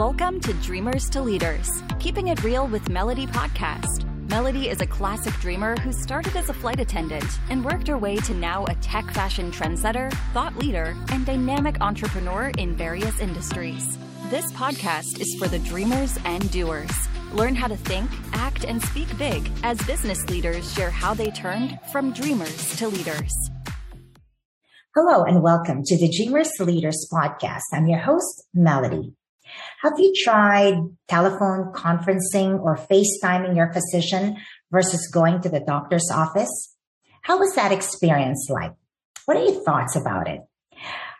Welcome to Dreamers to Leaders, keeping it real with Melody Podcast. Melody is a classic dreamer who started as a flight attendant and worked her way to now a tech fashion trendsetter, thought leader, and dynamic entrepreneur in various industries. This podcast is for the dreamers and doers. Learn how to think, act, and speak big as business leaders share how they turned from dreamers to leaders. Hello and welcome to the Dreamers to Leaders podcast. I'm your host, Melody. Have you tried telephone conferencing or FaceTiming your physician versus going to the doctor's office? How was that experience like? What are your thoughts about it?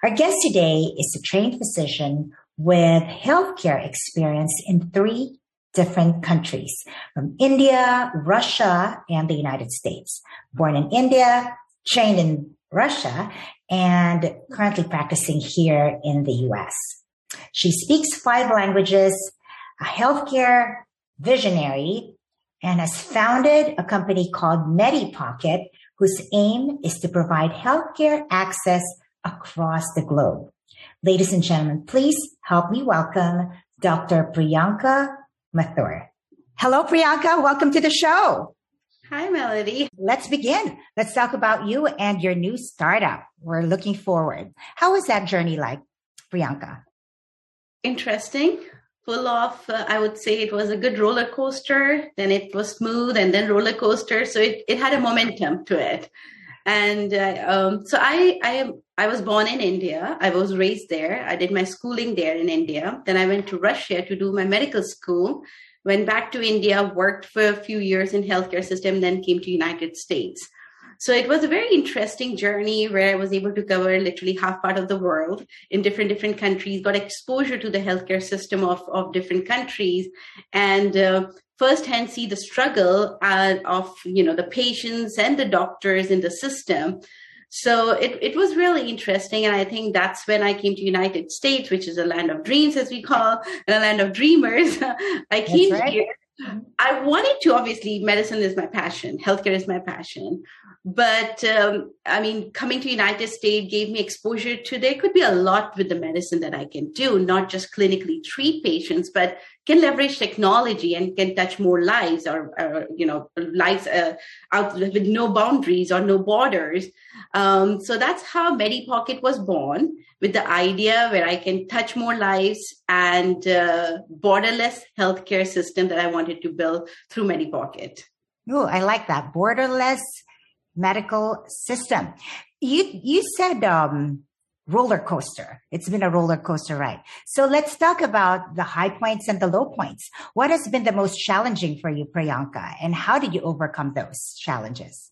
Our guest today is a trained physician with healthcare experience in three different countries from India, Russia, and the United States. Born in India, trained in Russia, and currently practicing here in the US. She speaks five languages, a healthcare visionary, and has founded a company called MediPocket, whose aim is to provide healthcare access across the globe. Ladies and gentlemen, please help me welcome Dr. Priyanka Mathur. Hello, Priyanka. Welcome to the show. Hi, Melody. Let's begin. Let's talk about you and your new startup. We're looking forward. How was that journey like, Priyanka? Interesting. Full of uh, i would say it was a good roller coaster then it was smooth and then roller coaster. So it, it had a momentum to it. And uh, um, so I, I i was born in india. I was raised there. I did my schooling there in india. Then i went to russia to do my medical school. Went back to india worked for a few years in healthcare system then came to united states so it was a very interesting journey where I was able to cover literally half part of the world in different different countries, got exposure to the healthcare system of of different countries, and uh, firsthand see the struggle uh, of you know the patients and the doctors in the system. So it, it was really interesting. And I think that's when I came to United States, which is a land of dreams, as we call, and a land of dreamers. I came right. here. I wanted to, obviously, medicine is my passion. Healthcare is my passion but um, i mean coming to united states gave me exposure to there could be a lot with the medicine that i can do not just clinically treat patients but can leverage technology and can touch more lives or, or you know lives uh, out with no boundaries or no borders um, so that's how medipocket was born with the idea where i can touch more lives and uh, borderless healthcare system that i wanted to build through medipocket Oh, I like that. Borderless medical system. You you said um, roller coaster. It's been a roller coaster ride. So let's talk about the high points and the low points. What has been the most challenging for you, Priyanka, and how did you overcome those challenges?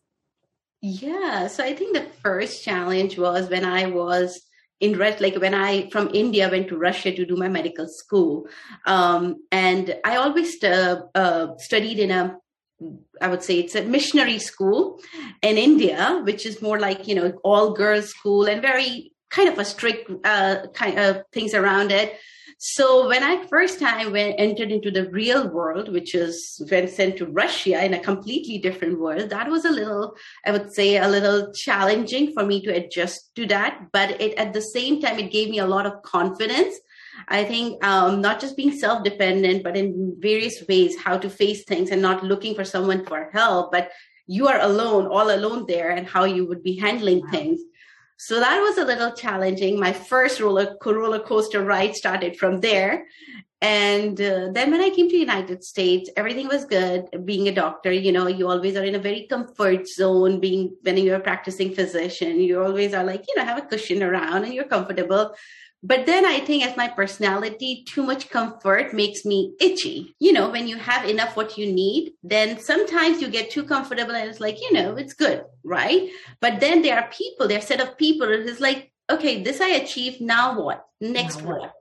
Yeah, so I think the first challenge was when I was in Russia, like when I from India went to Russia to do my medical school, um, and I always uh, uh, studied in a I would say it's a missionary school in India, which is more like you know all girls school and very kind of a strict uh, kind of things around it. So when I first time went entered into the real world, which is when sent to Russia in a completely different world, that was a little, I would say, a little challenging for me to adjust to that. But it at the same time, it gave me a lot of confidence I think um, not just being self dependent, but in various ways, how to face things and not looking for someone for help, but you are alone, all alone there, and how you would be handling wow. things. So that was a little challenging. My first roller, roller coaster ride started from there. And uh, then when I came to the United States, everything was good. Being a doctor, you know, you always are in a very comfort zone. Being when you're a practicing physician, you always are like, you know, have a cushion around and you're comfortable. But then I think as my personality, too much comfort makes me itchy. You know, when you have enough what you need, then sometimes you get too comfortable and it's like, you know, it's good, right? But then there are people, there are set of people it's like, okay, this I achieved, now what? Next now what? what?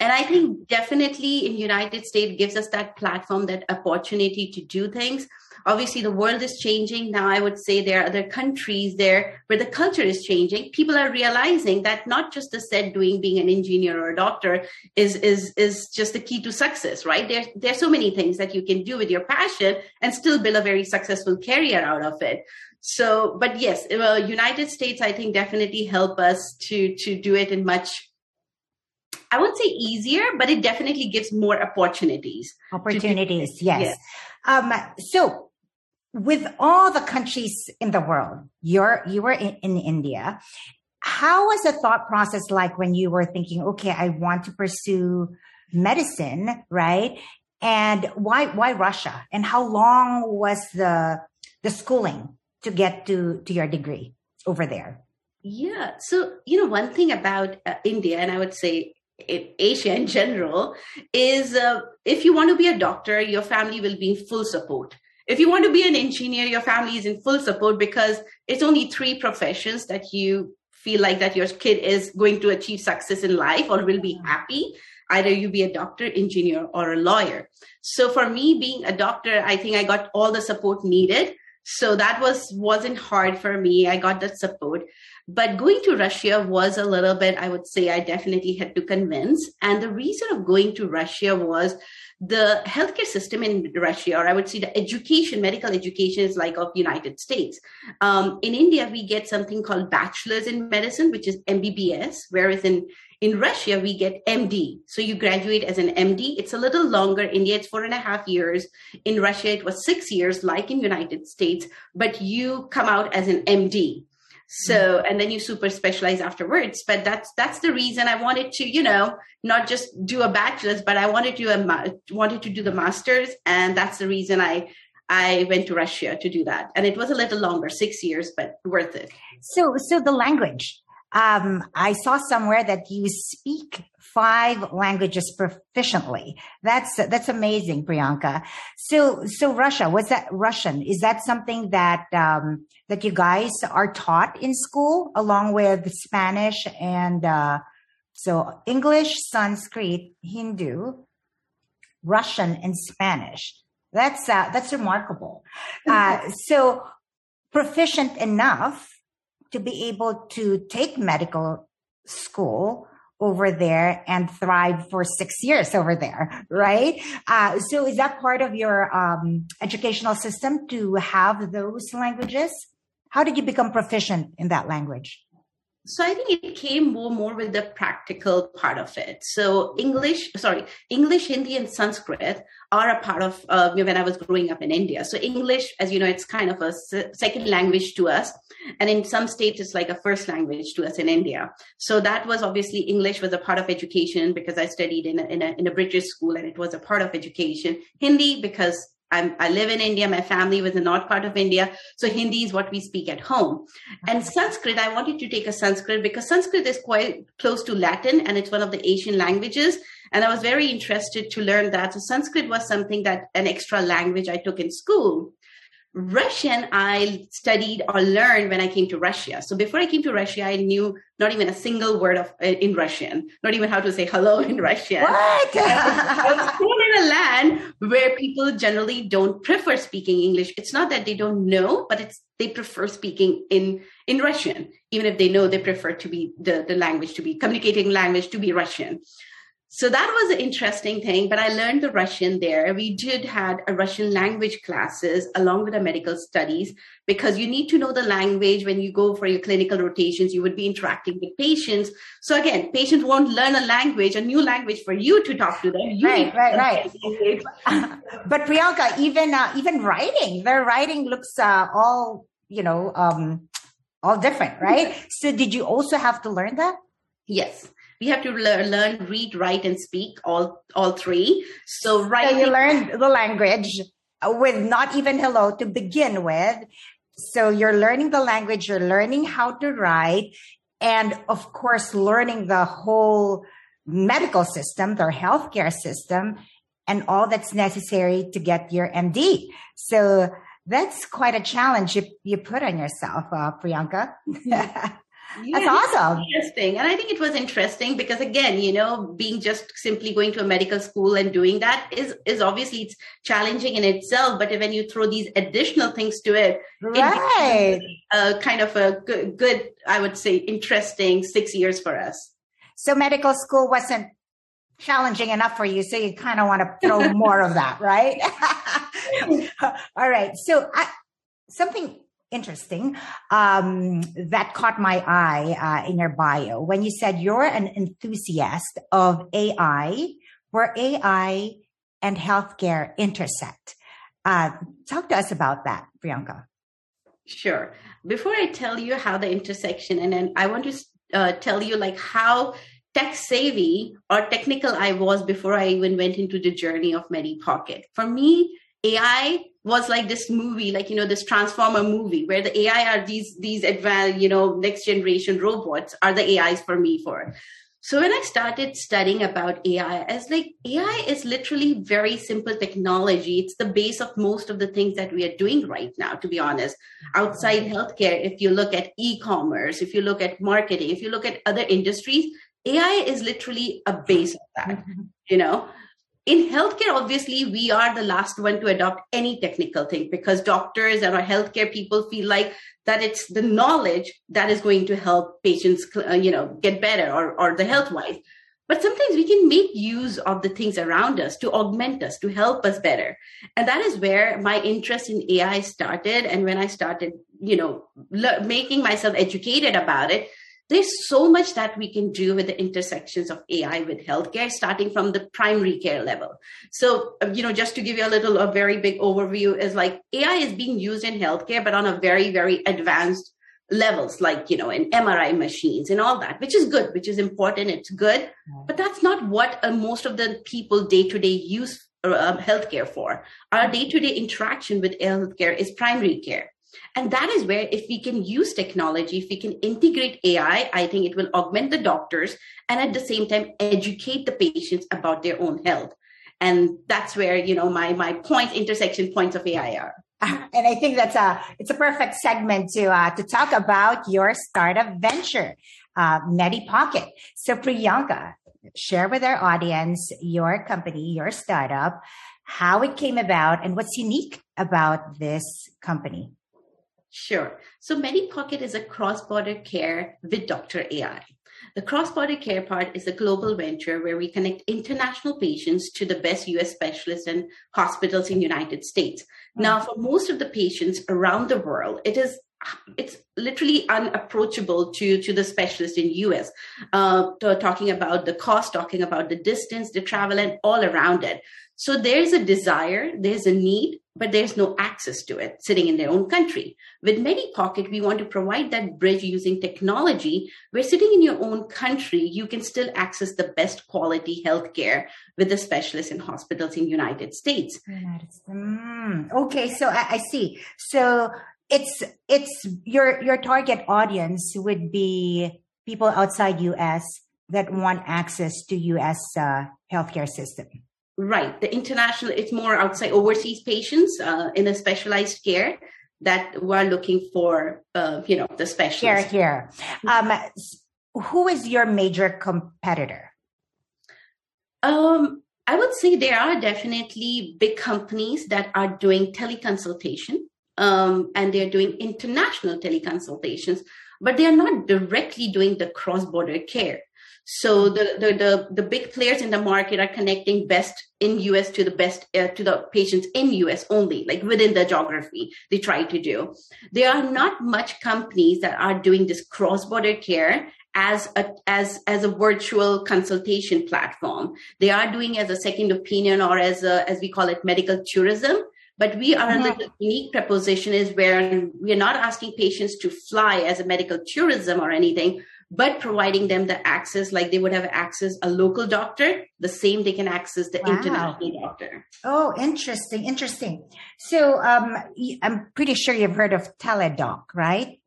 And I think definitely in United States gives us that platform, that opportunity to do things obviously the world is changing now i would say there are other countries there where the culture is changing people are realizing that not just the said doing being an engineer or a doctor is is is just the key to success right there there's so many things that you can do with your passion and still build a very successful career out of it so but yes uh, united states i think definitely help us to to do it in much I won't say easier, but it definitely gives more opportunities. Opportunities, yes. yes. Um, so with all the countries in the world, you're, you were in, in India. How was the thought process like when you were thinking, okay, I want to pursue medicine, right? And why, why Russia? And how long was the, the schooling to get to, to your degree over there? Yeah. So, you know, one thing about uh, India, and I would say in Asia in general, is uh, if you want to be a doctor, your family will be in full support. If you want to be an engineer, your family is in full support because it's only three professions that you feel like that your kid is going to achieve success in life or will be mm-hmm. happy either you be a doctor engineer or a lawyer. So for me being a doctor i think i got all the support needed so that was wasn't hard for me. I got that support. But going to russia was a little bit i would say i definitely had to convince. And the reason of going to russia was the healthcare system in Russia, or I would say the education, medical education is like of United States. Um, in India, we get something called bachelor's in medicine, which is MBBS, whereas in in Russia, we get MD. So you graduate as an MD. It's a little longer. India, it's four and a half years. In Russia, it was six years, like in United States, but you come out as an MD so mm-hmm. and then you super specialize afterwards but that's that's the reason i wanted to you know not just do a bachelor's but i wanted to a, wanted to do the masters and that's the reason i i went to russia to do that and it was a little longer six years but worth it so so the language um, I saw somewhere that you speak five languages proficiently. That's that's amazing, Priyanka. So so Russia, was that Russian? Is that something that um, that you guys are taught in school along with Spanish and uh, so English, Sanskrit, Hindu, Russian, and Spanish. That's uh, that's remarkable. Uh, so proficient enough to be able to take medical school over there and thrive for six years over there, right? Uh, so is that part of your um, educational system to have those languages? How did you become proficient in that language? So i think it came more more with the practical part of it. So english sorry english hindi and sanskrit are a part of uh, when i was growing up in india. So english as you know it's kind of a second language to us. And in some states it's like a first language to us in india. So that was obviously english was a part of education because i studied in a, in a, in a british school and it was a part of education. Hindi because I'm, i live in India. My family was a north part of India. So Hindi is what we speak at home. And Sanskrit, I wanted to take a Sanskrit because Sanskrit is quite close to Latin and it's one of the Asian languages. And I was very interested to learn that. So Sanskrit was something that an extra language I took in school. Russian, I studied or learned when I came to Russia. So before I came to Russia, I knew not even a single word of uh, in Russian, not even how to say hello in Russian. What? I was born in a land where people generally don't prefer speaking English. It's not that they don't know, but it's they prefer speaking in in Russian, even if they know they prefer to be the the language to be communicating language to be Russian so that was an interesting thing but i learned the russian there. We did had a russian language classes along with the medical studies because you need to know the language. When you go for your clinical rotations you would be interacting with patients. So again patients won't learn a language a new language for you to talk to them. You right right right. but priyanka even uh, even writing their writing looks uh, all you know um all different right? So did you also have to learn that? Yes we have to learn, learn read, write, and speak all all three. So right, so you learn the language with not even hello to begin with. So you're learning the language, you're learning how to write, and of course, learning the whole medical system, their healthcare system, and all that's necessary to get your MD. So that's quite a challenge you, you put on yourself, uh, Priyanka. Yeah, That's awesome. Interesting. And I think it was interesting because again, you know, being just simply going to a medical school and doing that is is obviously it's challenging in itself. But when you throw these additional things to it, right. a kind of a good, good, I would say, interesting six years for us. So medical school wasn't challenging enough for you. So you kind of want to throw more of that, right? All right. So I, something interesting um, that caught my eye uh, in your bio when you said you're an enthusiast of AI, where AI and healthcare intersect. Uh, talk to us about that, Priyanka. Sure. Before I tell you how the intersection, and then I want to uh, tell you like how tech savvy or technical I was before I even went into the journey of MediPocket. For me, AI was like this movie, like you know, this Transformer movie, where the AI are these these advanced, you know, next generation robots are the AIs for me for. So when I started studying about AI, I was like, AI is literally very simple technology. It's the base of most of the things that we are doing right now, to be honest. Outside healthcare, if you look at e-commerce, if you look at marketing, if you look at other industries, AI is literally a base of that, mm-hmm. you know in healthcare, obviously, we are the last one to adopt any technical thing because doctors and our healthcare people feel like that it's the knowledge that is going to help patients, uh, you know, get better or, or the health wise. But sometimes we can make use of the things around us to augment us, to help us better. And that is where my interest in AI started. And when I started, you know, making myself educated about it, there's so much that we can do with the intersections of AI with healthcare, starting from the primary care level. So, uh, you know, just to give you a little, a very big overview is like AI is being used in healthcare, but on a very, very advanced levels, like, you know, in MRI machines and all that, which is good, which is important. It's good. But that's not what uh, most of the people day to day use uh, healthcare for. Our day to day interaction with healthcare is primary care. And that is where, if we can use technology, if we can integrate AI, I think it will augment the doctors and at the same time educate the patients about their own health. And that's where, you know, my, my point intersection points of AI are. And I think that's a, it's a perfect segment to, uh, to talk about your startup venture, uh, MediPocket. So Priyanka, share with our audience your company, your startup, how it came about and what's unique about this company. Sure. So MediPocket is a cross-border care with Dr. AI. The cross-border care part is a global venture where we connect international patients to the best US specialists and hospitals in United States. Mm-hmm. Now, for most of the patients around the world, it is it's literally unapproachable to to the specialist in us uh, talking about the cost talking about the distance the travel and all around it so there's a desire there's a need but there's no access to it sitting in their own country. With MediPocket, we want to provide that bridge using technology where sitting in your own country, you can still access the best quality healthcare with the specialists in hospitals in United States. Mm, okay, so I, I see. So it's it's your your target audience would be people outside US that want access to US uh, healthcare system. Right. The international, it's more outside overseas patients uh, in a specialized care that we're looking for, uh, you know, the specialist. Here, here. Um, who is your major competitor? Um, I would say there are definitely big companies that are doing teleconsultation um, and they're doing international teleconsultations, but they are not directly doing the cross border care. So the, the, the, the, big players in the market are connecting best in US to the best, uh, to the patients in US only, like within the geography they try to do. There are not much companies that are doing this cross-border care as a, as, as a virtual consultation platform. They are doing as a second opinion or as a, as we call it medical tourism. But we are mm-hmm. a little unique proposition is where we are not asking patients to fly as a medical tourism or anything but providing them the access like they would have access a local doctor the same they can access the wow. international doctor. Oh interesting interesting. So um, i'm pretty sure you've heard of teladoc right?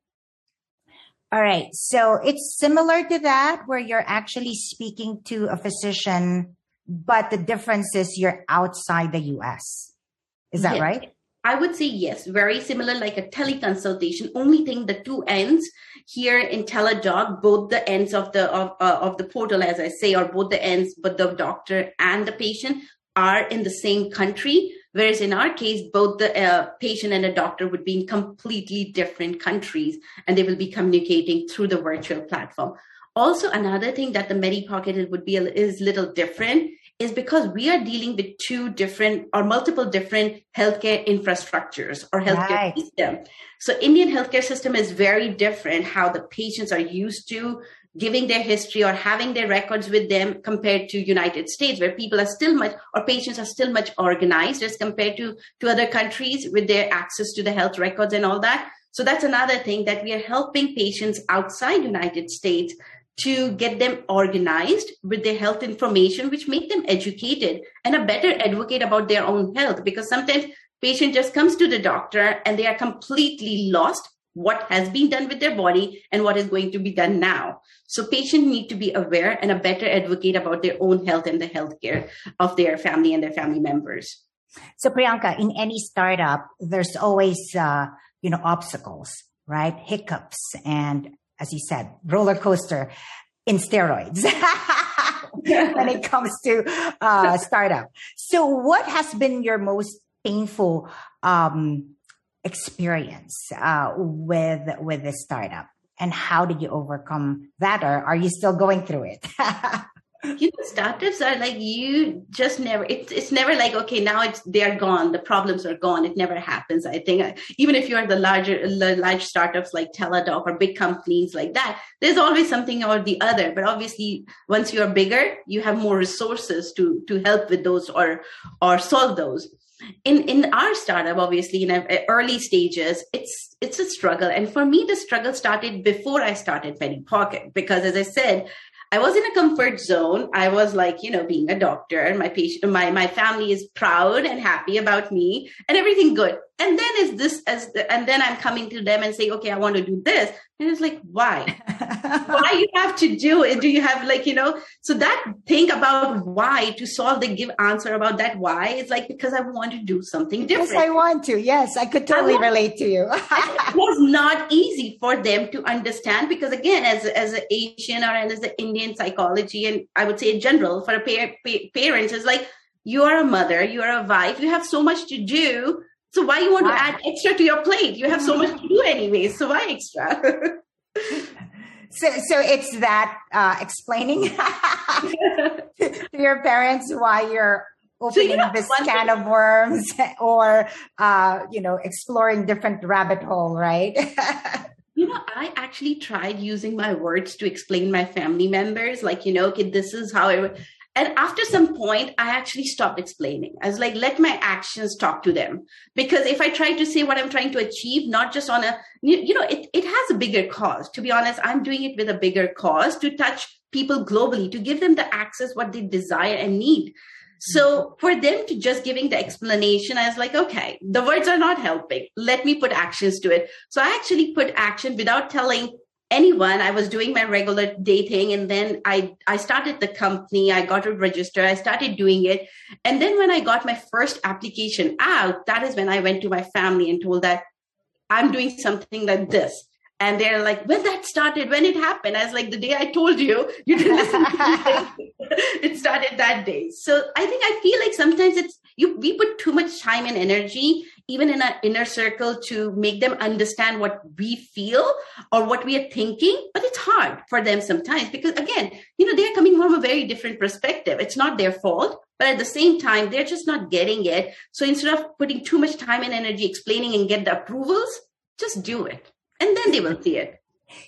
All right so it's similar to that where you're actually speaking to a physician but the difference is you're outside the us is that yes. right I would say yes, very similar, like a teleconsultation. Only thing, the two ends here in Teladoc, both the ends of the of, uh, of the portal, as I say, or both the ends, but the doctor and the patient are in the same country. Whereas in our case, both the uh, patient and the doctor would be in completely different countries, and they will be communicating through the virtual platform. Also, another thing that the MediPocket would be is little different is because we are dealing with two different or multiple different healthcare infrastructures or healthcare right. system. So Indian healthcare system is very different how the patients are used to giving their history or having their records with them compared to united states where people are still much or patients are still much organized as compared to to other countries with their access to the health records and all that so that's another thing that we are helping patients outside united states to get them organized with their health information which make them educated and a better advocate about their own health because sometimes patient just comes to the doctor and they are completely lost what has been done with their body and what is going to be done now. So patients need to be aware and a better advocate about their own health and the healthcare of their family and their family members. So Priyanka, in any startup, there's always, uh, you know, obstacles, right? Hiccups and, as you said, roller coaster in steroids when it comes to uh, startup. So what has been your most painful um, experience uh, with with this startup and how did you overcome that or are you still going through it you know startups are like you just never it's, it's never like okay now it's they're gone. The problems are gone. It never happens i think. Uh, even if you're the larger large startups like teladoc or big companies like that there's always something or the other. But obviously once you're bigger you have more resources to to help with those or or solve those. In in our startup obviously in early stages it's it's a struggle. And for me the struggle started before i started MediPocket because as i said I was in a comfort zone. I was like, you know, being a doctor, and my patient, my my family is proud and happy about me, and everything good. And then is this as, the, and then I'm coming to them and say, okay, I want to do this, and it's like, why? why you have to do it? Do you have like, you know? So that think about why to solve the give answer about that why is like because I want to do something different. Yes, I want to. Yes, I could totally I relate to you. it was not easy for them to understand because again, as as an Asian or as an Indian psychology, and I would say in general for a pa- pa- parents is like you are a mother, you are a wife, you have so much to do. So why you want to add extra to your plate? You have so much to do anyway. So why extra? So, so it's that uh, explaining to your parents why you're opening so, you know, this can of worms or, uh, you know, exploring different rabbit hole, right? you know, I actually tried using my words to explain my family members, like, you know, okay, this is how I would. And after some point, I actually stopped explaining. I was like, let my actions talk to them. Because if I try to say what I'm trying to achieve, not just on a, you know, it, it has a bigger cause. To be honest, I'm doing it with a bigger cause to touch people globally, to give them the access what they desire and need. So mm-hmm. for them to just giving the explanation, I was like, okay, the words are not helping. Let me put actions to it. So I actually put action without telling anyone i was doing my regular dating and then i i started the company i got it registered i started doing it. And then when i got my first application out that is when i went to my family and told that i'm doing something like this. And they're like when that started when it happened? I was like the day i told you you didn't listen it started that day. So i think i feel like sometimes it's you we put too much time and energy even in our inner circle to make them understand what we feel or what we are thinking but it's hard for them sometimes because again you know they're coming from a very different perspective. It's not their fault but at the same time they're just not getting it. So instead of putting too much time and energy explaining and get the approvals just do it. And then they will see it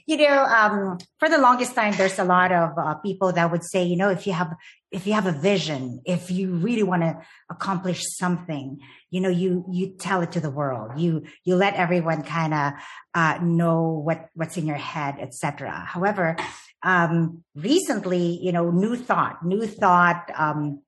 you know um, for the longest time there's a lot of uh, people that would say you know if you have if you have a vision if you really want to accomplish something you know you you tell it to the world. You you let everyone kind of uh, know what what's in your head etc however um, recently you know new thought new thought um,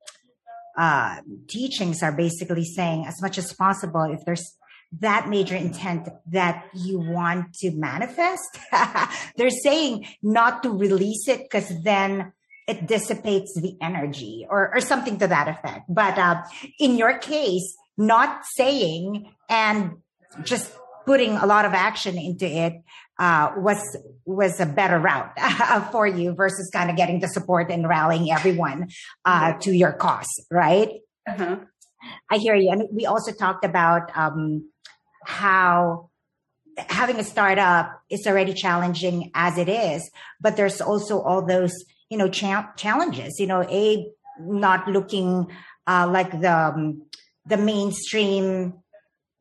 uh, teachings are basically saying as much as possible if there's that major intent that you want to manifest. They're saying not to release it because then it dissipates the energy or, or something to that effect. But uh, in your case, not saying and just putting a lot of action into it uh, was was a better route for you versus kind of getting the support and rallying everyone uh, to your cause, right? Uh-huh. I hear you. And we also talked about um, how having a startup is already challenging as it is, but there's also all those, you know, cha- challenges, you know, a, not looking uh, like the um, the mainstream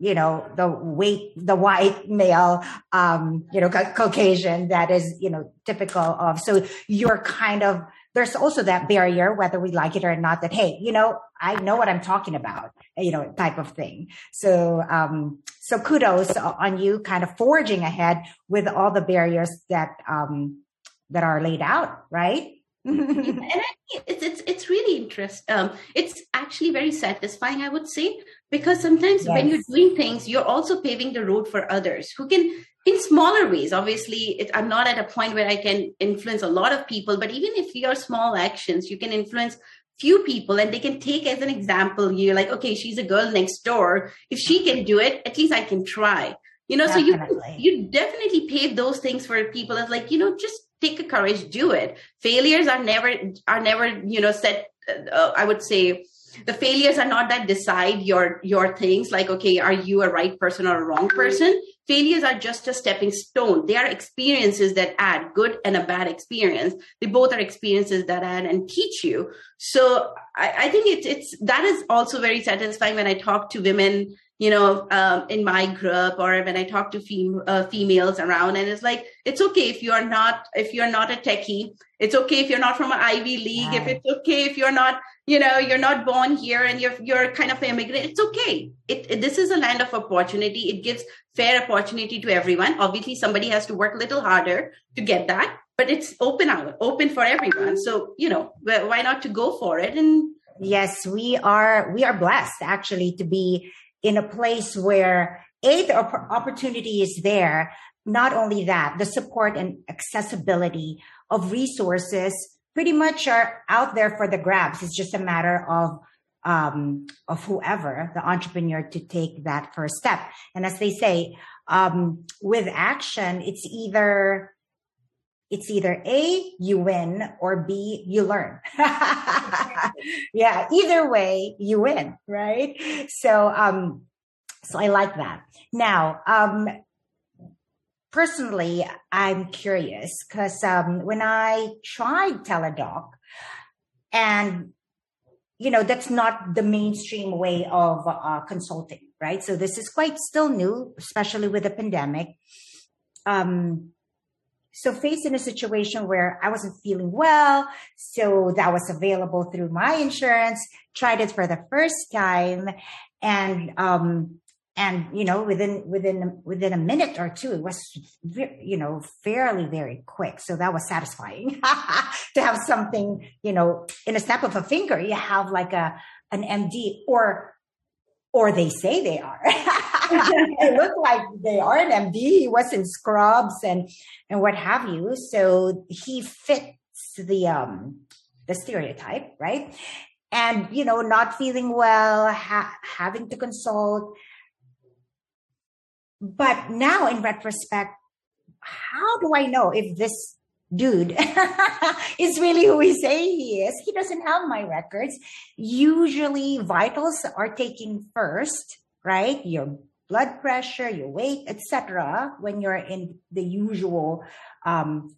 you know the weight the white male um you know caucasian that is you know typical of so you're kind of there's also that barrier whether we like it or not that hey you know i know what i'm talking about you know type of thing so um so kudos on you kind of forging ahead with all the barriers that um that are laid out right and I it's it's it's really interesting. Um, it's actually very satisfying, I would say, because sometimes yes. when you're doing things, you're also paving the road for others who can, in smaller ways. Obviously, it, I'm not at a point where I can influence a lot of people, but even if your small actions, you can influence few people and they can take as an example you're like okay she's a girl next door if she can do it at least i can try you know definitely. so you you definitely pave those things for people as like you know just take a courage do it failures are never are never you know set uh, i would say the failures are not that decide your your things like okay are you a right person or a wrong person failures are just a stepping stone they are experiences that add good and a bad experience they both are experiences that add and teach you so i, I think it's it's that is also very satisfying when i talk to women you know, um, in my group or when I talk to fem- uh, females around, and it's like it's okay if you're not if you're not a techie. It's okay if you're not from an Ivy League. Right. If it's okay if you're not, you know, you're not born here and you're you're kind of an immigrant. It's okay. It, it this is a land of opportunity. It gives fair opportunity to everyone. Obviously, somebody has to work a little harder to get that, but it's open out, open for everyone. So you know, why not to go for it and yes we are we are blessed actually to be in a place where a the opportunity is there not only that the support and accessibility of resources pretty much are out there for the grabs it's just a matter of um, of whoever the entrepreneur to take that first step and as they say um, with action it's either it's either A, you win, or B, you learn. yeah, either way, you win, right? So, um, so I like that. Now, um, personally, I'm curious because um, when I tried Teladoc, and you know that's not the mainstream way of uh, consulting, right? So this is quite still new, especially with the pandemic. Um, so faced in a situation where I wasn't feeling well, so that was available through my insurance, tried it for the first time. And, um, and, you know, within, within, within a minute or two, it was, you know, fairly very quick. So that was satisfying to have something, you know, in a snap of a finger, you have like a, an MD or or they say they are. they look like they are an MD. He was in scrubs and and what have you. So he fits the um the stereotype, right? And you know, not feeling well, ha- having to consult. But now, in retrospect, how do I know if this dude is really who we say he is. He doesn't have my records. Usually vitals are taken first, right? Your blood pressure, your weight, etc. when you're in the usual um,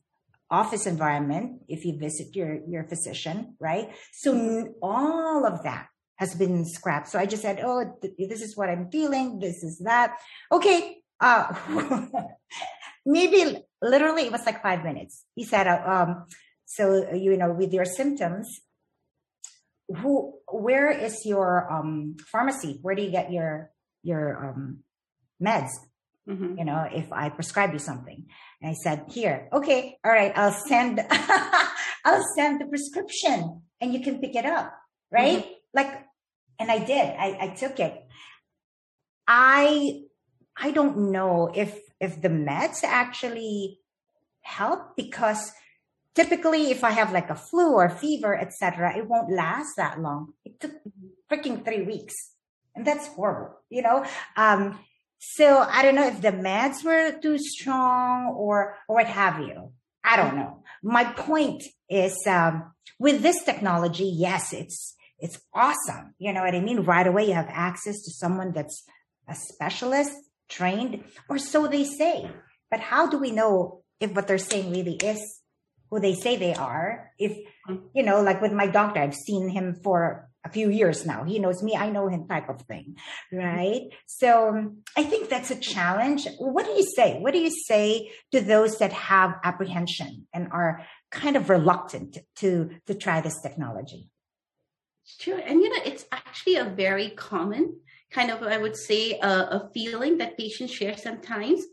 office environment if you visit your your physician, right? So all of that has been scrapped. So I just said, "Oh, th- this is what I'm feeling. This is that." Okay, uh, maybe literally it was like five minutes. He said, uh, um, so, you know, with your symptoms, who, where is your, um, pharmacy? Where do you get your, your, um, meds? Mm-hmm. You know, if I prescribe you something and I said, here, okay, all right, I'll send, I'll send the prescription and you can pick it up. Right. Mm-hmm. Like, and I did, I, I took it. I, I don't know if if the meds actually help because typically if I have like a flu or fever, etc., it won't last that long. It took freaking three weeks. And that's horrible, you know? Um, so I don't know if the meds were too strong or, or what have you. I don't know. My point is, um, with this technology, yes, it's, it's awesome. You know what I mean? Right away, you have access to someone that's a specialist trained, or so they say. But how do we know if what they're saying really is who they say they are. If, mm. you know, like with my doctor, I've seen him for a few years now. He knows me, I know him type of thing. Right. So I think that's a challenge. What do you say? What do you say to those that have apprehension and are kind of reluctant to, to try this technology? Sure. And, you know, it's actually a very common kind of, I would say, a, a feeling that patients share sometimes.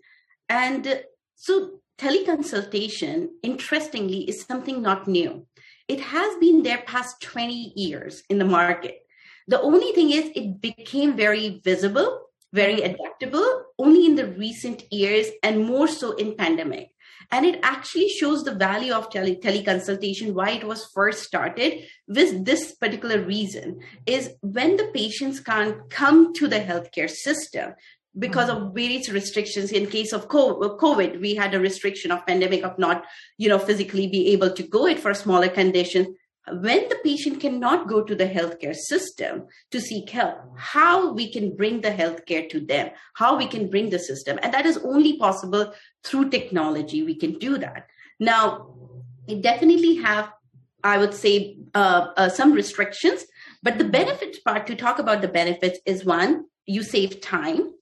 And so teleconsultation, interestingly, is something not new. It has been there past 20 years in the market. The only thing is it became very visible, very adaptable only in the recent years and more so in pandemic. And it actually shows the value of tele- teleconsultation, why it was first started with this particular reason is when the patients can't come to the healthcare system because of various restrictions in case of covid we had a restriction of pandemic of not you know physically be able to go it for smaller conditions when the patient cannot go to the healthcare system to seek help how we can bring the healthcare to them how we can bring the system. And that is only possible through technology. We can do that. Now we definitely have i would say uh, uh, some restrictions but the benefits part to talk about the benefits is one you save time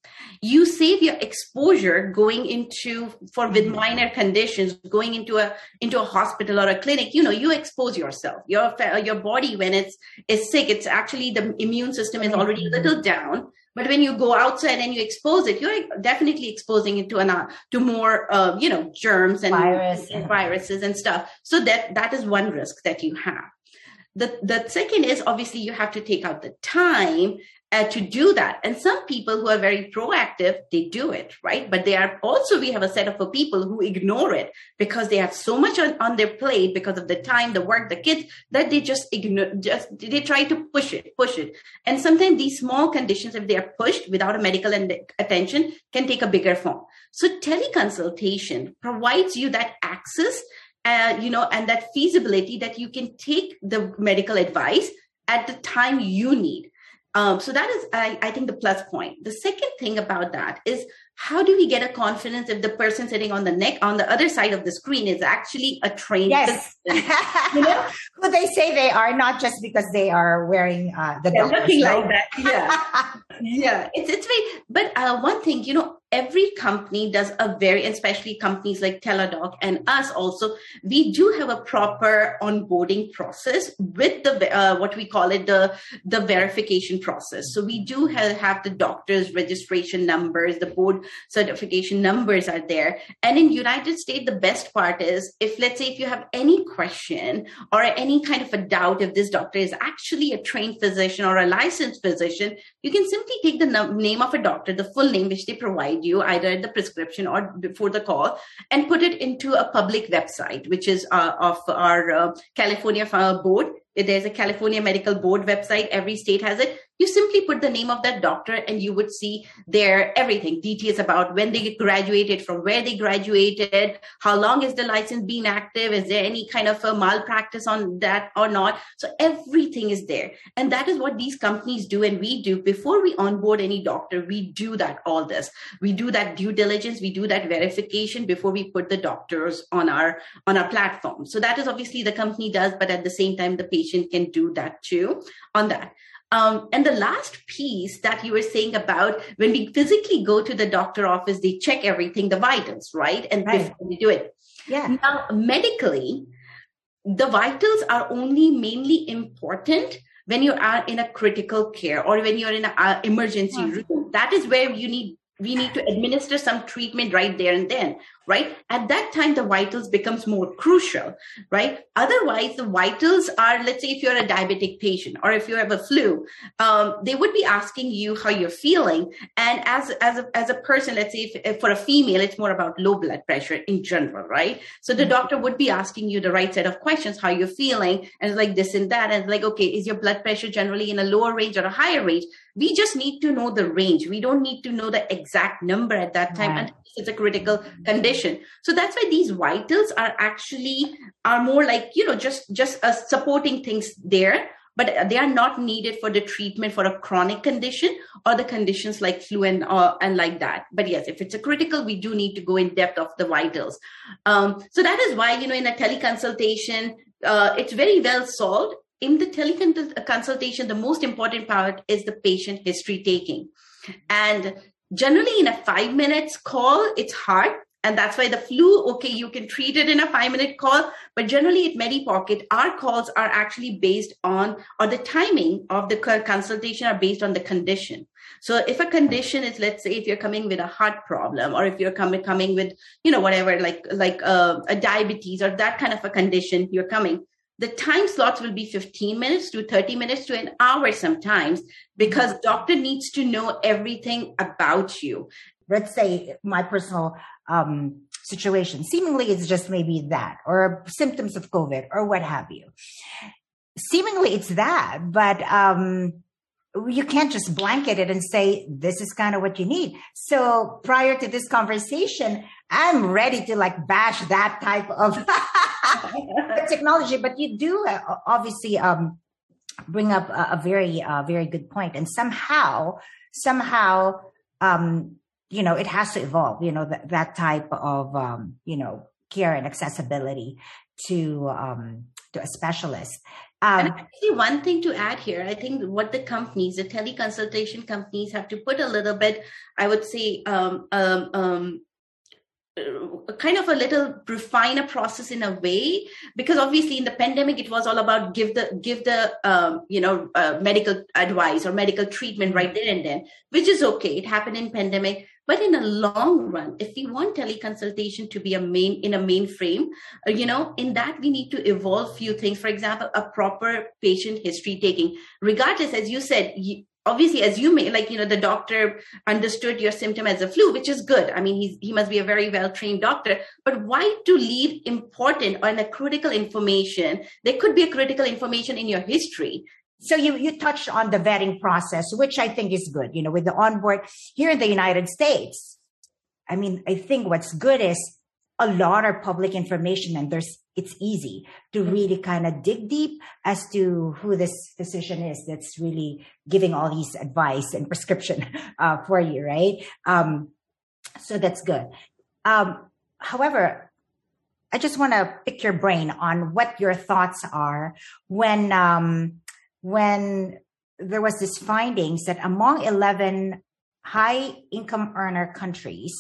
you save your exposure going into for with mm-hmm. minor conditions going into a into a hospital or a clinic you know you expose yourself your your body when it's is sick it's actually the immune system is already a little mm-hmm. down but when you go outside and you expose it you're definitely exposing it to an uh, to more uh, you know germs and, Virus. and viruses and stuff so that that is one risk that you have the, the second is obviously you have to take out the time uh, to do that. And some people who are very proactive, they do it, right? But they are also, we have a set of people who ignore it because they have so much on, on their plate because of the time, the work, the kids, that they just ignore, just, they try to push it, push it. And sometimes these small conditions, if they are pushed without a medical attention, can take a bigger form. So teleconsultation provides you that access, uh, you know, and that feasibility that you can take the medical advice at the time you need um, so that is, I, I think, the plus point. The second thing about that is how do we get a confidence if the person sitting on the neck on the other side of the screen is actually a trained yes. you know? Who they say they are not just because they are wearing uh, the They're looking like that. Yeah. Yeah. It's it's very but uh, one thing you know every company does a very, especially companies like Teladoc and us also, we do have a proper onboarding process with the uh, what we call it the the verification process. So we do have, have the doctor's registration numbers, the board certification numbers are there. And in United States, the best part is if let's say if you have any question or any kind of a doubt if this doctor is actually a trained physician or a licensed physician, you can simply take the name of a doctor, the full name which they provide you either at the prescription or before the call and put it into a public website, which is uh, of our uh, California uh, board. There's a California Medical Board website. Every state has it you simply put the name of that doctor and you would see their everything. Details about when they graduated from where they graduated how long is the license been active is there any kind of a malpractice on that or not? So everything is there. And that is what these companies do and we do. Before we onboard any doctor we do that all this. We do that due diligence. We do that verification before we put the doctors on our on our platform. So that is obviously the company does but at the same time the patient can do that too on that um, and the last piece that you were saying about when we physically go to the doctor office, they check everything, the vitals, right? And right. before we do it. Yeah. Now, medically, the vitals are only mainly important when you are in a critical care or when you're in an uh, emergency yeah. room. That is where you need we need to administer some treatment right there and then right? At that time the vitals becomes more crucial right? Otherwise the vitals are let's say if you're a diabetic patient or if you have a flu um, they would be asking you how you're feeling. And as as a, as a person let's say if, if for a female it's more about low blood pressure in general right? So the mm-hmm. doctor would be asking you the right set of questions how you're feeling and like this and that and like okay is your blood pressure generally in a lower range or a higher range? We just need to know the range. We don't need to know the exact number at that time. Right. it's a critical condition so that's why these vitals are actually are more like you know just just a supporting things there but they are not needed for the treatment for a chronic condition or the conditions like flu and uh, and like that. But yes, if it's a critical, we do need to go in depth of the vitals. Um, so that is why you know in a teleconsultation, uh, it's very well solved. In the teleconsultation, the most important part is the patient history taking, and generally in a five minutes call, it's hard and that's why the flu, okay, you can treat it in a five minute call, but generally at MediPocket, our calls are actually based on, or the timing of the consultation are based on the condition. So if a condition is, let's say, if you're coming with a heart problem, or if you're coming coming with, you know, whatever, like like uh, a diabetes or that kind of a condition, you're coming. The time slots will be 15 minutes to 30 minutes to an hour sometimes because doctor needs to know everything about you. Let's say my personal um, situation. Seemingly, it's just maybe that, or symptoms of COVID, or what have you. Seemingly, it's that, but um, you can't just blanket it and say this is kind of what you need. So prior to this conversation, I'm ready to like bash that type of technology. But you do uh, obviously um, bring up a, a very, uh, very good point, and somehow, somehow. Um, you know, it has to evolve, you know, that, that type of, um, you know, care and accessibility to, um, to a specialist. Um, and actually, one thing to add here, I think what the companies, the teleconsultation companies, have to put a little bit, I would say, um, um, um, uh, kind of a little refine a process in a way because obviously in the pandemic it was all about give the give the um, you know uh, medical advice or medical treatment right there and then which is okay. It happened in pandemic but in a long run, if we want teleconsultation to be a main in a mainframe, uh, you know, in that we need to evolve few things. For example, a proper patient history taking, regardless, as you said, you, obviously as you may like you know the doctor understood your symptom as a flu which is good. I mean he's, he must be a very well trained doctor. But why to leave important or in a critical information? There could be a critical information in your history so you, you touched on the vetting process, which I think is good, you know, with the onboard here in the United States. I mean, I think what's good is a lot of public information and there's, it's easy to really kind of dig deep as to who this physician is that's really giving all these advice and prescription uh, for you, right? Um, so that's good. Um, however, I just want to pick your brain on what your thoughts are when, um, when there was this findings that among 11 high income earner countries,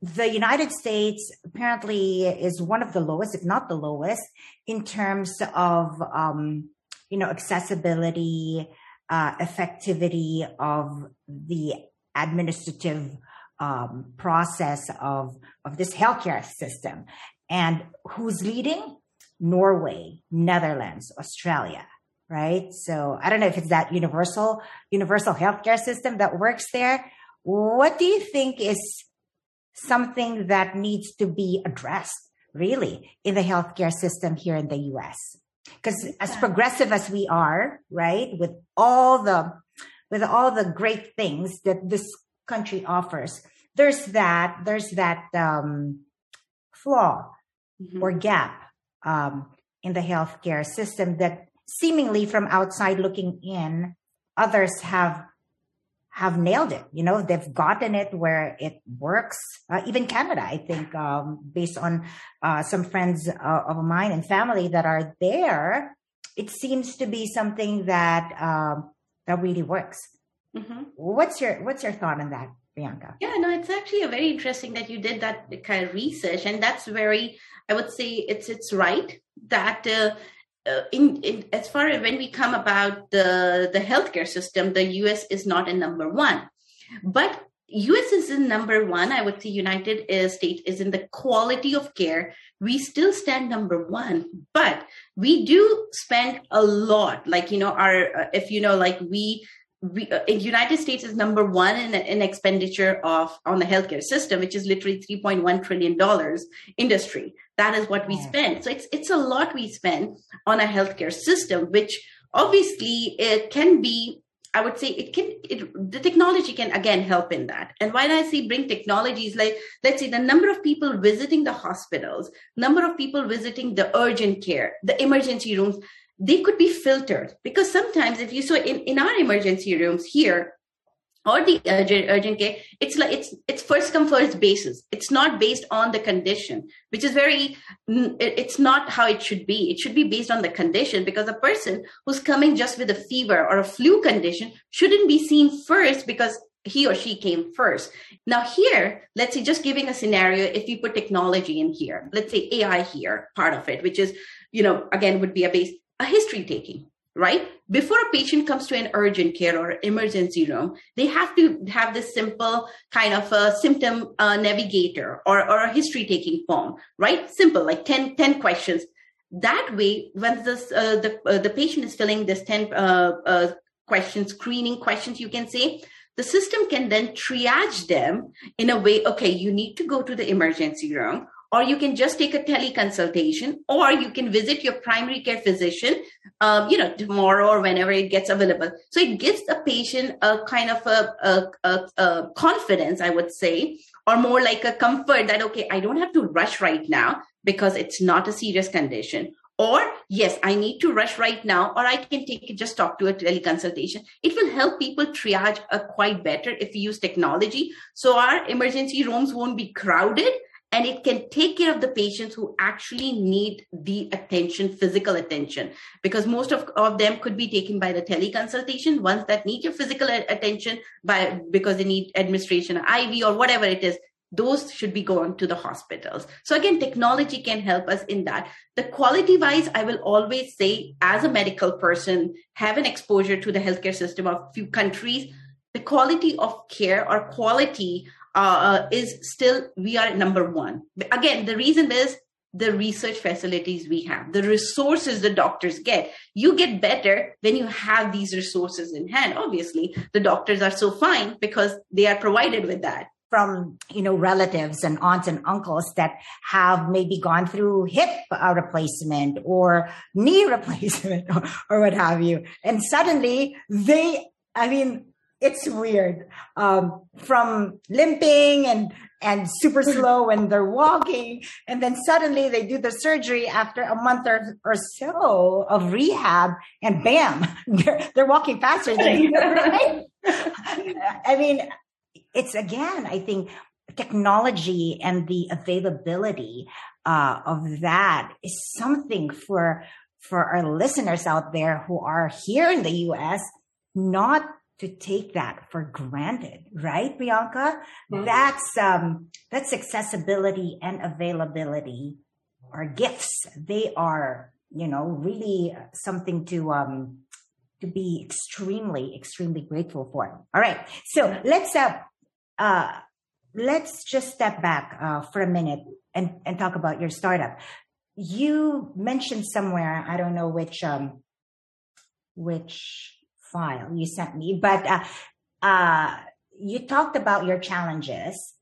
the United States apparently is one of the lowest, if not the lowest, in terms of um, you know accessibility, uh, effectivity of the administrative um, process of of this healthcare system. And who's leading? Norway, Netherlands, Australia right? So I don't know if it's that universal, universal healthcare system that works there. What do you think is something that needs to be addressed really in the healthcare system here in the US? Because as progressive as we are, right, with all the, with all the great things that this country offers, there's that, there's that, um, flaw mm-hmm. or gap, um, in the healthcare system that seemingly from outside looking in, others have have nailed it. You know, they've gotten it where it works. Uh, even Canada, I think, um, based on uh, some friends uh, of mine and family that are there, it seems to be something that um, that really works. Mm-hmm. What's your What's your thought on that, Priyanka? Yeah, no, it's actually a very interesting that you did that kind of research, and that's very, I would say, it's it's right that uh, in, in, as far as when we come about the the healthcare system, the U.S. is not in number one, but U.S. is in number one. I would say United States is in the quality of care. We still stand number one, but we do spend a lot. Like you know, our if you know, like we we, uh, United States is number one in, in expenditure of on the healthcare system, which is literally 3.1 trillion dollars industry. That is what we yeah. spend. So it's it's a lot we spend on a healthcare system, which obviously it can be. I would say it can. It, the technology can again help in that. And why I say bring technologies like let's say the number of people visiting the hospitals, number of people visiting the urgent care, the emergency rooms they could be filtered. Because sometimes if you saw in, in our emergency rooms here or the urgent, urgent care it's like it's it's first come first basis. It's not based on the condition which is very it's not how it should be. It should be based on the condition because a person who's coming just with a fever or a flu condition shouldn't be seen first because he or she came first. Now here let's say just giving a scenario if you put technology in here let's say ai here part of it which is you know again would be a base a history taking right? Before a patient comes to an urgent care or emergency room, they have to have this simple kind of a symptom uh, navigator or, or a history taking form, right? Simple, like 10, 10 questions. That way, when this, uh, the, uh, the patient is filling this 10 uh, uh, questions, screening questions, you can say, the system can then triage them in a way, okay, you need to go to the emergency room or you can just take a teleconsultation or you can visit your primary care physician um, you know tomorrow or whenever it gets available. So it gives the patient a kind of a, a, a, a confidence i would say or more like a comfort that okay i don't have to rush right now because it's not a serious condition. Or yes i need to rush right now or i can take just talk to a teleconsultation. It will help people triage a quite better if we use technology. So our emergency rooms won't be crowded and it can take care of the patients who actually need the attention physical attention. Because most of, of them could be taken by the teleconsultation. Ones that need your physical attention by because they need administration iv or whatever it is those should be going to the hospitals. So again technology can help us in that. The quality wise i will always say as a medical person have an exposure to the healthcare system of few countries. The quality of care or quality uh, is still we are number one. Again, the reason is the research facilities we have, the resources the doctors get. You get better when you have these resources in hand. Obviously, the doctors are so fine because they are provided with that from you know relatives and aunts and uncles that have maybe gone through hip uh, replacement or knee replacement or, or, what have you and suddenly they i mean it's weird. Um, from limping and and super slow when they're walking, and then suddenly they do the surgery after a month or, or so of rehab, and bam, they're, they're walking faster than right? I mean, it's again, I think technology and the availability uh, of that is something for for our listeners out there who are here in the U.S. not to take that for granted, right, Priyanka? Mm-hmm. That's um, that's accessibility and availability are gifts. They are, you know, really something to um, to be extremely, extremely grateful for. All right, so let's uh, uh let's just step back uh, for a minute and and talk about your startup. You mentioned somewhere, I don't know which um, which file you sent me, but uh, uh, you talked about your challenges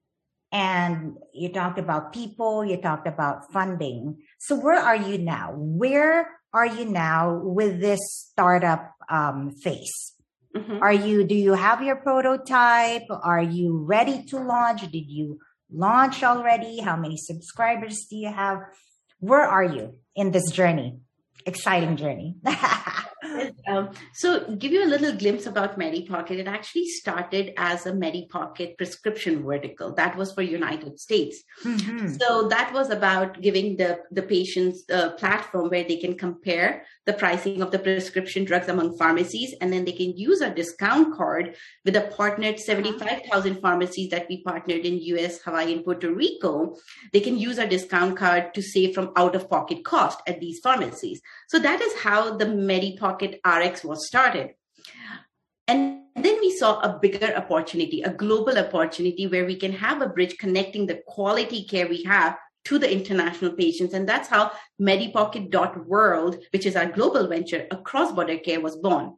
and you talked about people, you talked about funding. So where are you now? Where are you now with this startup um, phase? Mm-hmm. Are you, do you have your prototype? Are you ready to launch? Did you launch already? How many subscribers do you have? Where are you in this journey? Exciting journey. um, so give you a little glimpse about MediPocket. It actually started as a MediPocket prescription vertical. That was for United States. Mm-hmm. So that was about giving the, the patients a platform where they can compare the pricing of the prescription drugs among pharmacies, and then they can use a discount card with a partnered 75,000 pharmacies that we partnered in US, Hawaii, and Puerto Rico. They can use a discount card to save from out-of-pocket cost at these pharmacies. So that is how the MediPocket RX was started. And then we saw a bigger opportunity, a global opportunity where we can have a bridge connecting the quality care we have to the international patients. And that's how MediPocket.world, which is our global venture, a cross-border care was born.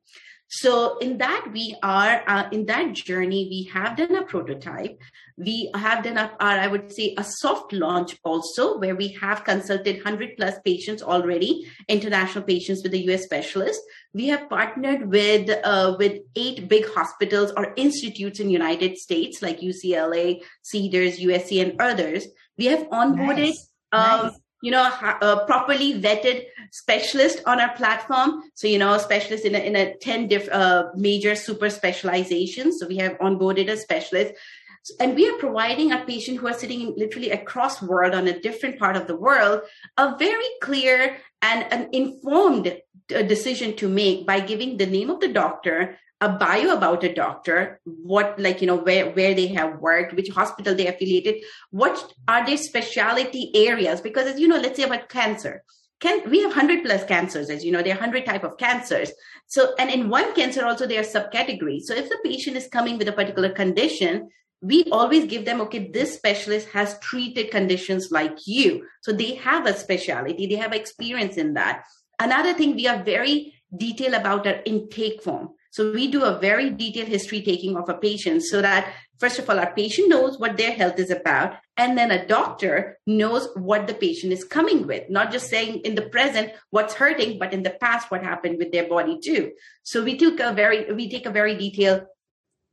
So in that we are uh, in that journey, we have done a prototype. We have done a, our, I would say, a soft launch also, where we have consulted 100 plus patients already, international patients with the US specialist. We have partnered with uh, with eight big hospitals or institutes in United States like UCLA, Cedars, USC, and others. We have onboarded. Nice. Um, nice you know, a properly vetted specialist on our platform. So, you know, specialists in a, in a 10 diff, uh, major super specializations. So we have onboarded a specialist and we are providing our patient who are sitting literally across world on a different part of the world a very clear and an informed uh, decision to make by giving the name of the doctor a bio about a doctor what like you know where where they have worked which hospital they affiliated what are their specialty areas? Because as you know let's say about cancer. Can we have 100 plus cancers as you know there are 100 type of cancers. So and in one cancer also there are subcategories. So if the patient is coming with a particular condition we always give them okay this specialist has treated conditions like you. So they have a specialty they have experience in that. Another thing we are very detailed about our intake form so we do a very detailed history taking of a patient so that first of all our patient knows what their health is about and then a doctor knows what the patient is coming with not just saying in the present what's hurting but in the past what happened with their body too so we took a very we take a very detailed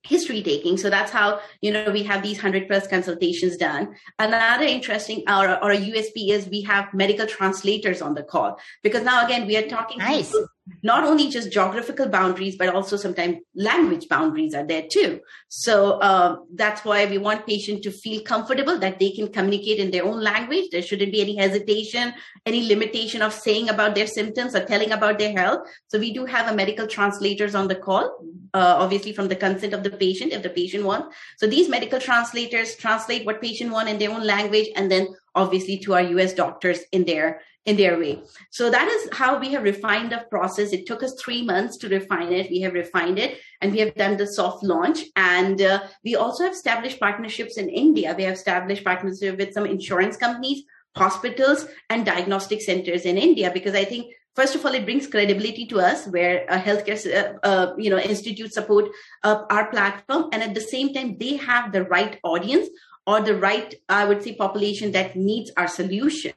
history taking. So that's how, you know, we have these 100 plus consultations done. Another interesting or, or a USP is we have medical translators on the call because now again, we are talking nice not only just geographical boundaries, but also sometimes language boundaries are there too. So uh, that's why we want patients to feel comfortable that they can communicate in their own language. There shouldn't be any hesitation, any limitation of saying about their symptoms or telling about their health. So we do have a medical translators on the call, uh, obviously from the consent of the patient, if the patient wants. So these medical translators translate what patient want in their own language, and then obviously to our US doctors in their in their way. So that is how we have refined the process. It took us three months to refine it. We have refined it and we have done the soft launch. And uh, we also have established partnerships in India. We have established partnerships with some insurance companies, hospitals, and diagnostic centers in India because I think first of all it brings credibility to us where a healthcare uh, uh, you know institute support uh, our platform and at the same time they have the right audience or the right, I would say, population that needs our solution.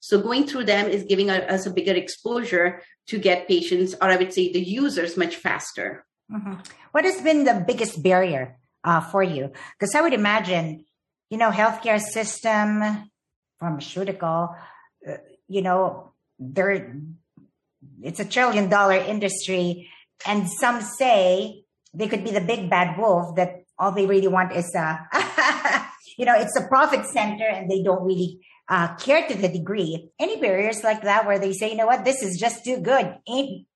So going through them is giving us a bigger exposure to get patients, or I would say the users, much faster. Mm-hmm. What has been the biggest barrier uh, for you? Because I would imagine, you know, healthcare system, pharmaceutical, uh, you know, there, it's a trillion dollar industry, and some say they could be the big bad wolf that all they really want is uh, you know, it's a profit center and they don't really uh, care to the degree. Any barriers like that where they say, you know what, this is just too good. Ain't,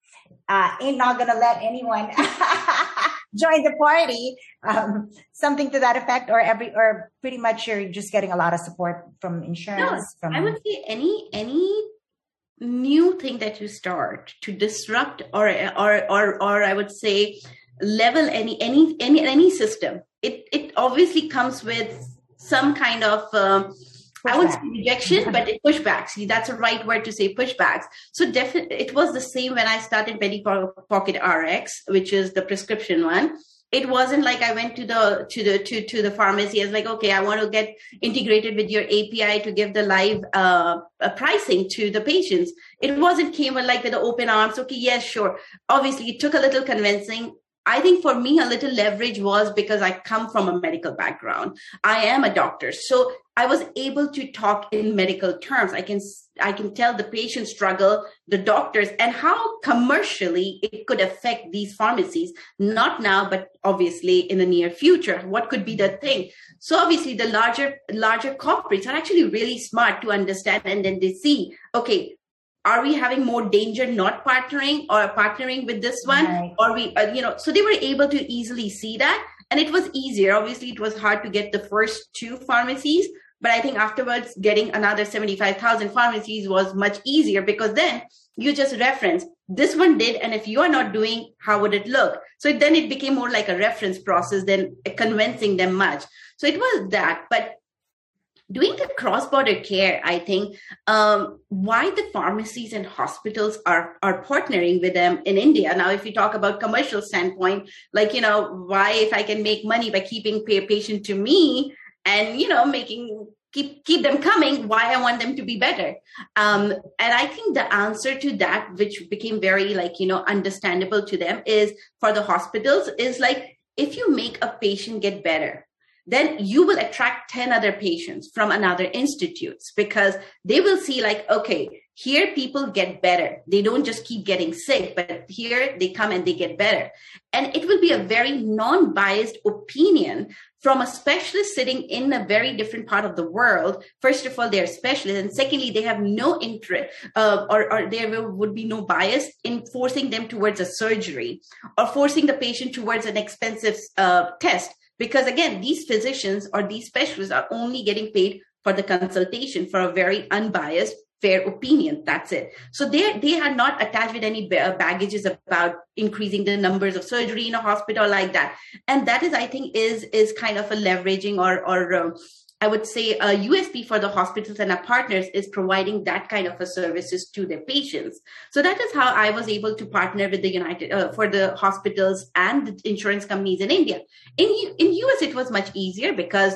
uh, ain't not going to let anyone join the party. Um, something to that effect or every, or pretty much you're just getting a lot of support from insurance. No, from I would say any, any new thing that you start to disrupt or, or, or, or I would say level any, any, any, any system. It, it obviously comes with some kind of um, I would say rejection, but pushbacks. That's a right word to say pushbacks. So definitely, it was the same when I started MediPocket RX, which is the prescription one. It wasn't like I went to the to the to to the pharmacy. I was like, okay, I want to get integrated with your API to give the live uh, pricing to the patients. It wasn't came with like with the open arms. Okay, yes, sure. Obviously, it took a little convincing. I think for me, a little leverage was because I come from a medical background. I am a doctor. So I was able to talk in medical terms. I can, I can tell the patient struggle, the doctors, and how commercially it could affect these pharmacies. Not now, but obviously in the near future. What could be the thing? So obviously the larger, larger corporates are actually really smart to understand and then they see, okay, are we having more danger not partnering or partnering with this one? Right. or we uh, you know so they were able to easily see that. And it was easier. Obviously it was hard to get the first two pharmacies. But i think afterwards getting another 75000 pharmacies was much easier because then you just reference this one did and if you are not doing how would it look? So then it became more like a reference process than convincing them much. So it was that. But doing the cross-border care i think um, why the pharmacies and hospitals are are partnering with them in india. Now if you talk about commercial standpoint like you know why if i can make money by keeping patient to me and you know making keep keep them coming why i want them to be better? Um, and i think the answer to that which became very like you know understandable to them is for the hospitals is like if you make a patient get better then you will attract 10 other patients from another institutes because they will see like, okay, here people get better. They don't just keep getting sick, but here they come and they get better. And it will be a very non-biased opinion from a specialist sitting in a very different part of the world. First of all, they're specialists. And secondly, they have no interest uh, or, or there would be no bias in forcing them towards a surgery or forcing the patient towards an expensive uh, test because again these physicians or these specialists are only getting paid for the consultation for a very unbiased fair opinion. That's it. So they they are not attached with any baggages about increasing the numbers of surgery in a hospital like that. And that is i think is is kind of a leveraging or or uh, I would say a USP for the hospitals and our partners is providing that kind of a services to their patients. So that is how I was able to partner with the United uh, for the hospitals and the insurance companies in India. In in US, it was much easier because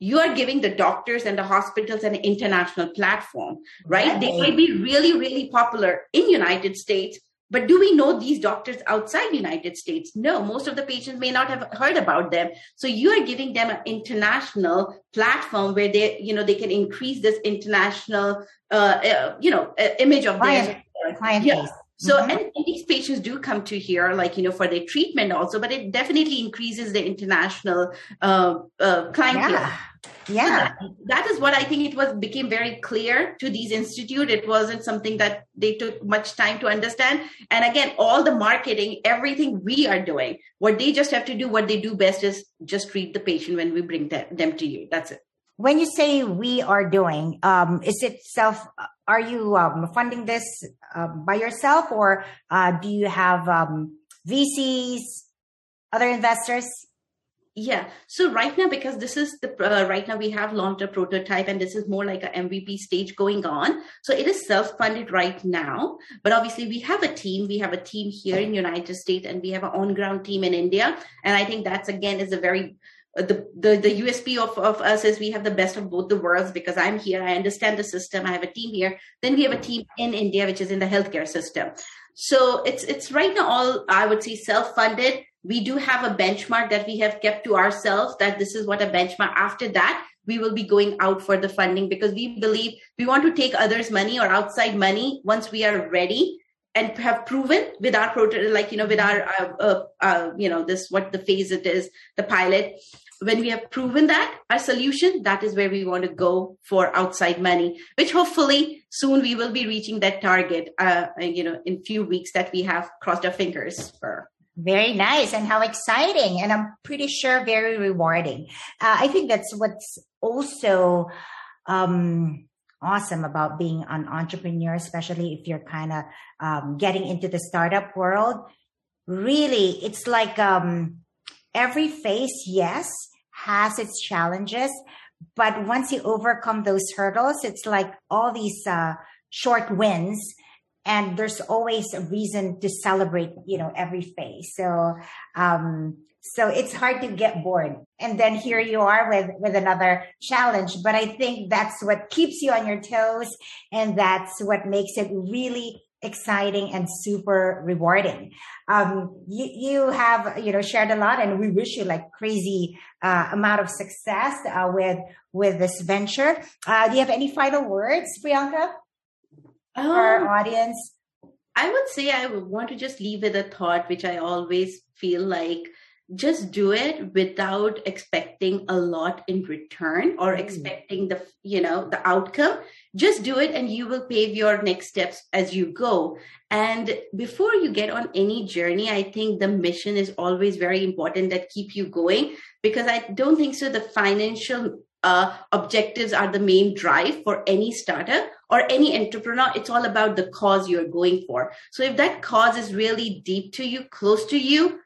you are giving the doctors and the hospitals an international platform, right? right? They might be really really popular in United States, but do we know these doctors outside the United States? No, most of the patients may not have heard about them. So you are giving them an international platform where they, you know, they can increase this international, uh, uh you know, uh, image of client, their client yeah. base. So, mm-hmm. and, and, these patients do come to here, like, you know, for their treatment also, but it definitely increases the international uh, uh, clientele. Yeah. Yeah. That is what I think it was became very clear to these institute. It wasn't something that they took much time to understand. And again, all the marketing, everything we are doing, what they just have to do, what they do best is just treat the patient when we bring them, them to you. That's it. When you say we are doing, um, is it self are you um, funding this uh, by yourself or uh, do you have um, VCs, other investors? Yeah. So right now, because this is the uh, right now we have launched a prototype, and this is more like a MVP stage going on. So it is self-funded right now, but obviously we have a team. We have a team here in United States, and we have an on-ground team in India. And I think that's again is a very the, the the USP of, of us is we have the best of both the worlds because I'm here, I understand the system, I have a team here. Then we have a team in India, which is in the healthcare system. So it's it's right now all I would say self-funded. We do have a benchmark that we have kept to ourselves that this is what a benchmark. After that, we will be going out for the funding because we believe we want to take others' money or outside money once we are ready and have proven with our prototype, like you know, with our uh, uh, uh, you know this what the phase it is, the pilot. When we have proven that our solution, that is where we want to go for outside money, which hopefully soon we will be reaching that target. Uh, you know, in few weeks that we have crossed our fingers for. Very nice, and how exciting! And I'm pretty sure very rewarding. Uh, I think that's what's also. Um, awesome about being an entrepreneur, especially if you're kind of um, getting into the startup world. Really, it's like um, every phase, yes, has its challenges, but once you overcome those hurdles, it's like all these uh, short wins and there's always a reason to celebrate you know every phase so um so it's hard to get bored. And then here you are with, with another challenge. But I think that's what keeps you on your toes. And that's what makes it really exciting and super rewarding. Um, you, you have, you know, shared a lot and we wish you like crazy, uh, amount of success, uh, with, with this venture. Uh, do you have any final words, Priyanka? Um, for our audience? I would say I would want to just leave with a thought, which I always feel like just do it without expecting a lot in return or mm. expecting the you know the outcome just do it and you will pave your next steps as you go and before you get on any journey i think the mission is always very important that keep you going because i don't think so the financial uh, objectives are the main drive for any startup or any entrepreneur it's all about the cause you're going for. So if that cause is really deep to you close to you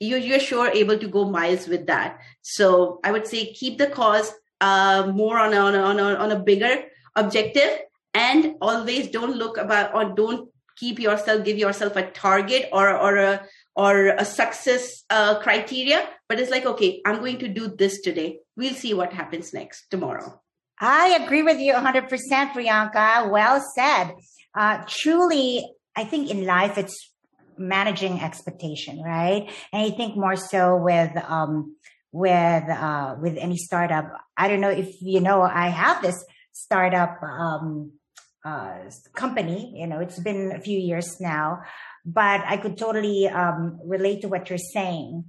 you, you're sure able to go miles with that. So I would say keep the cause uh, more on a, on, a, on, a, on a bigger objective and always don't look about or don't keep yourself give yourself a target or or a or a success uh, criteria but it's like okay i'm going to do this today. We'll see what happens next tomorrow i agree with you 100% priyanka well said uh, truly i think in life it's managing expectation, right? And I think more so with, um, with uh, with any startup. I don't know if you know. I have this startup um, uh, company. You know, it's been a few years now, but I could totally um, relate to what you're saying.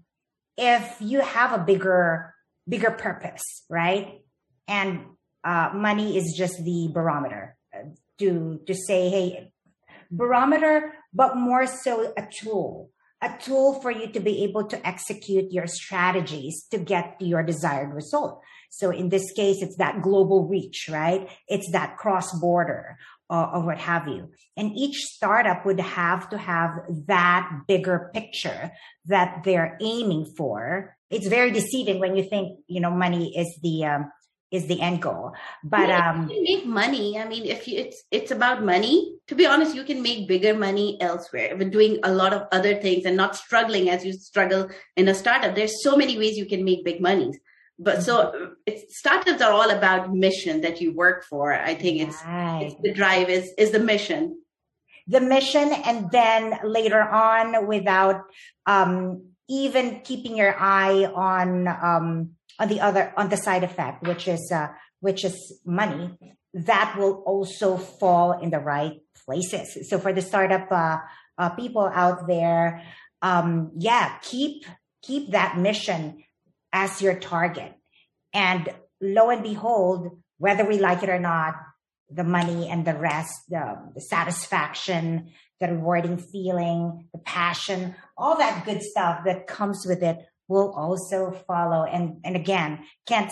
If you have a bigger bigger purpose, right, and uh, money is just the barometer uh, to to say, hey, barometer, but more so a tool a tool for you to be able to execute your strategies to get your desired result. So in this case, it's that global reach, right? It's that cross border uh, or what have you. And each startup would have to have that bigger picture that they're aiming for. It's very deceiving when you think, you know, money is the, um, is the end goal. But yeah, um, you make money. I mean, if you, it's it's about money. To be honest, you can make bigger money elsewhere, but doing a lot of other things and not struggling as you struggle in a startup. There's so many ways you can make big money. But so mm-hmm. it's, startups are all about mission that you work for. I think it's, right. it's the drive is is the mission. The mission, and then later on, without um, even keeping your eye on um, on the other on the side effect, which is uh, which is money, that will also fall in the right places. So for the startup uh, uh, people out there, um, yeah, keep keep that mission as your target, and lo and behold, whether we like it or not, the money and the rest, the, the satisfaction, the rewarding feeling, the passion, all that good stuff that comes with it will also follow. And, and again, can't,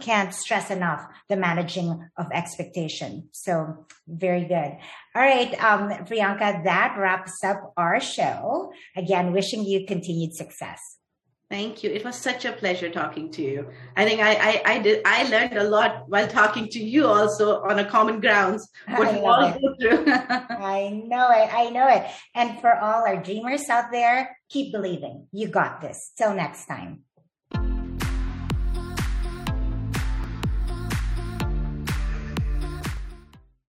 can't stress enough the managing of expectation. So very good. All right. Um, Priyanka, that wraps up our show. Again, wishing you continued success. Thank you. It was such a pleasure talking to you. I think I, I, I did I learned a lot while talking to you also on a common grounds. What I, all go through. I know it. I know it. And for all our dreamers out there, keep believing. You got this. Till next time.